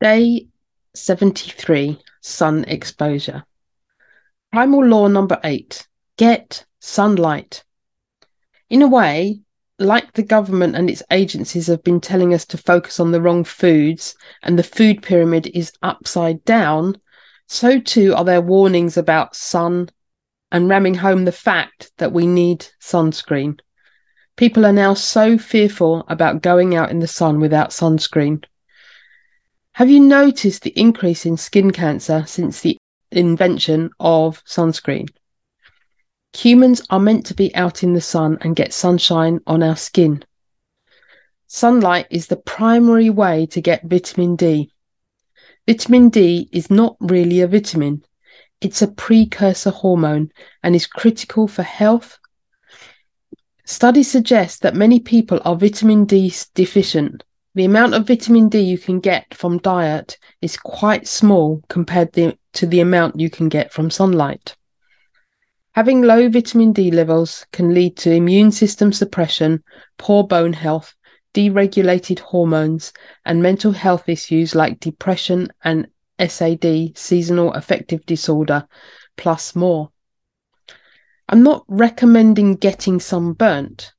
Day 73 Sun Exposure. Primal law number eight get sunlight. In a way, like the government and its agencies have been telling us to focus on the wrong foods and the food pyramid is upside down, so too are their warnings about sun and ramming home the fact that we need sunscreen. People are now so fearful about going out in the sun without sunscreen. Have you noticed the increase in skin cancer since the invention of sunscreen? Humans are meant to be out in the sun and get sunshine on our skin. Sunlight is the primary way to get vitamin D. Vitamin D is not really a vitamin, it's a precursor hormone and is critical for health. Studies suggest that many people are vitamin D deficient the amount of vitamin D you can get from diet is quite small compared to the amount you can get from sunlight. Having low vitamin D levels can lead to immune system suppression, poor bone health, deregulated hormones, and mental health issues like depression and SAD, seasonal affective disorder, plus more. I'm not recommending getting sunburnt,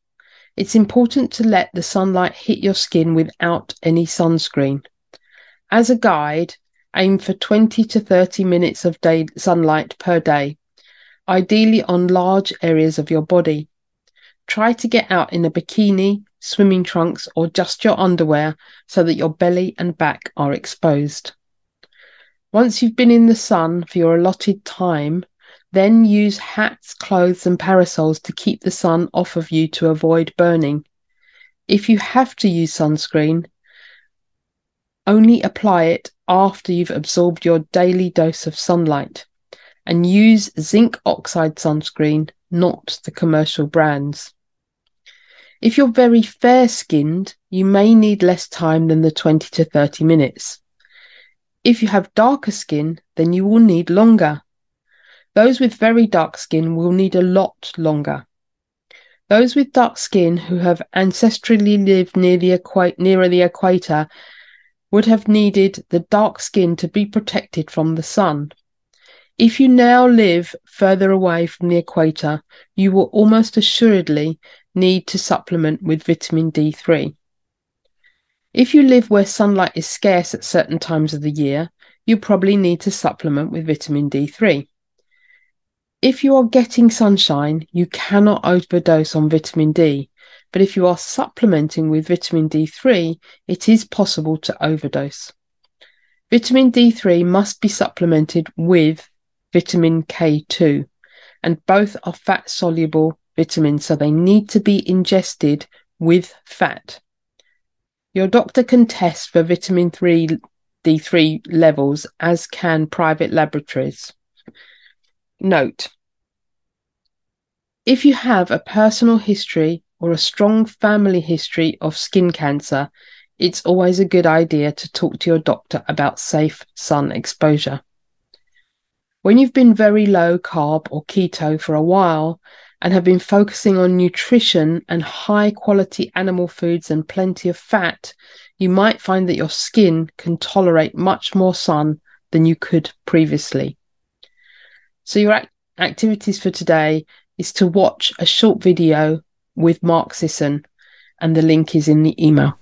it's important to let the sunlight hit your skin without any sunscreen. As a guide, aim for 20 to 30 minutes of day sunlight per day, ideally on large areas of your body. Try to get out in a bikini, swimming trunks, or just your underwear so that your belly and back are exposed. Once you've been in the sun for your allotted time, then use hats, clothes, and parasols to keep the sun off of you to avoid burning. If you have to use sunscreen, only apply it after you've absorbed your daily dose of sunlight and use zinc oxide sunscreen, not the commercial brands. If you're very fair skinned, you may need less time than the 20 to 30 minutes. If you have darker skin, then you will need longer. Those with very dark skin will need a lot longer. Those with dark skin who have ancestrally lived near the equa- nearer the equator would have needed the dark skin to be protected from the sun. If you now live further away from the equator, you will almost assuredly need to supplement with vitamin D3. If you live where sunlight is scarce at certain times of the year, you probably need to supplement with vitamin D3 if you are getting sunshine, you cannot overdose on vitamin D. But if you are supplementing with vitamin D3, it is possible to overdose. Vitamin D3 must be supplemented with vitamin K2, and both are fat soluble vitamins, so they need to be ingested with fat. Your doctor can test for vitamin 3 D3 levels, as can private laboratories. Note If you have a personal history or a strong family history of skin cancer, it's always a good idea to talk to your doctor about safe sun exposure. When you've been very low carb or keto for a while and have been focusing on nutrition and high quality animal foods and plenty of fat, you might find that your skin can tolerate much more sun than you could previously. So, your act- activities for today is to watch a short video with Mark Sisson, and the link is in the email.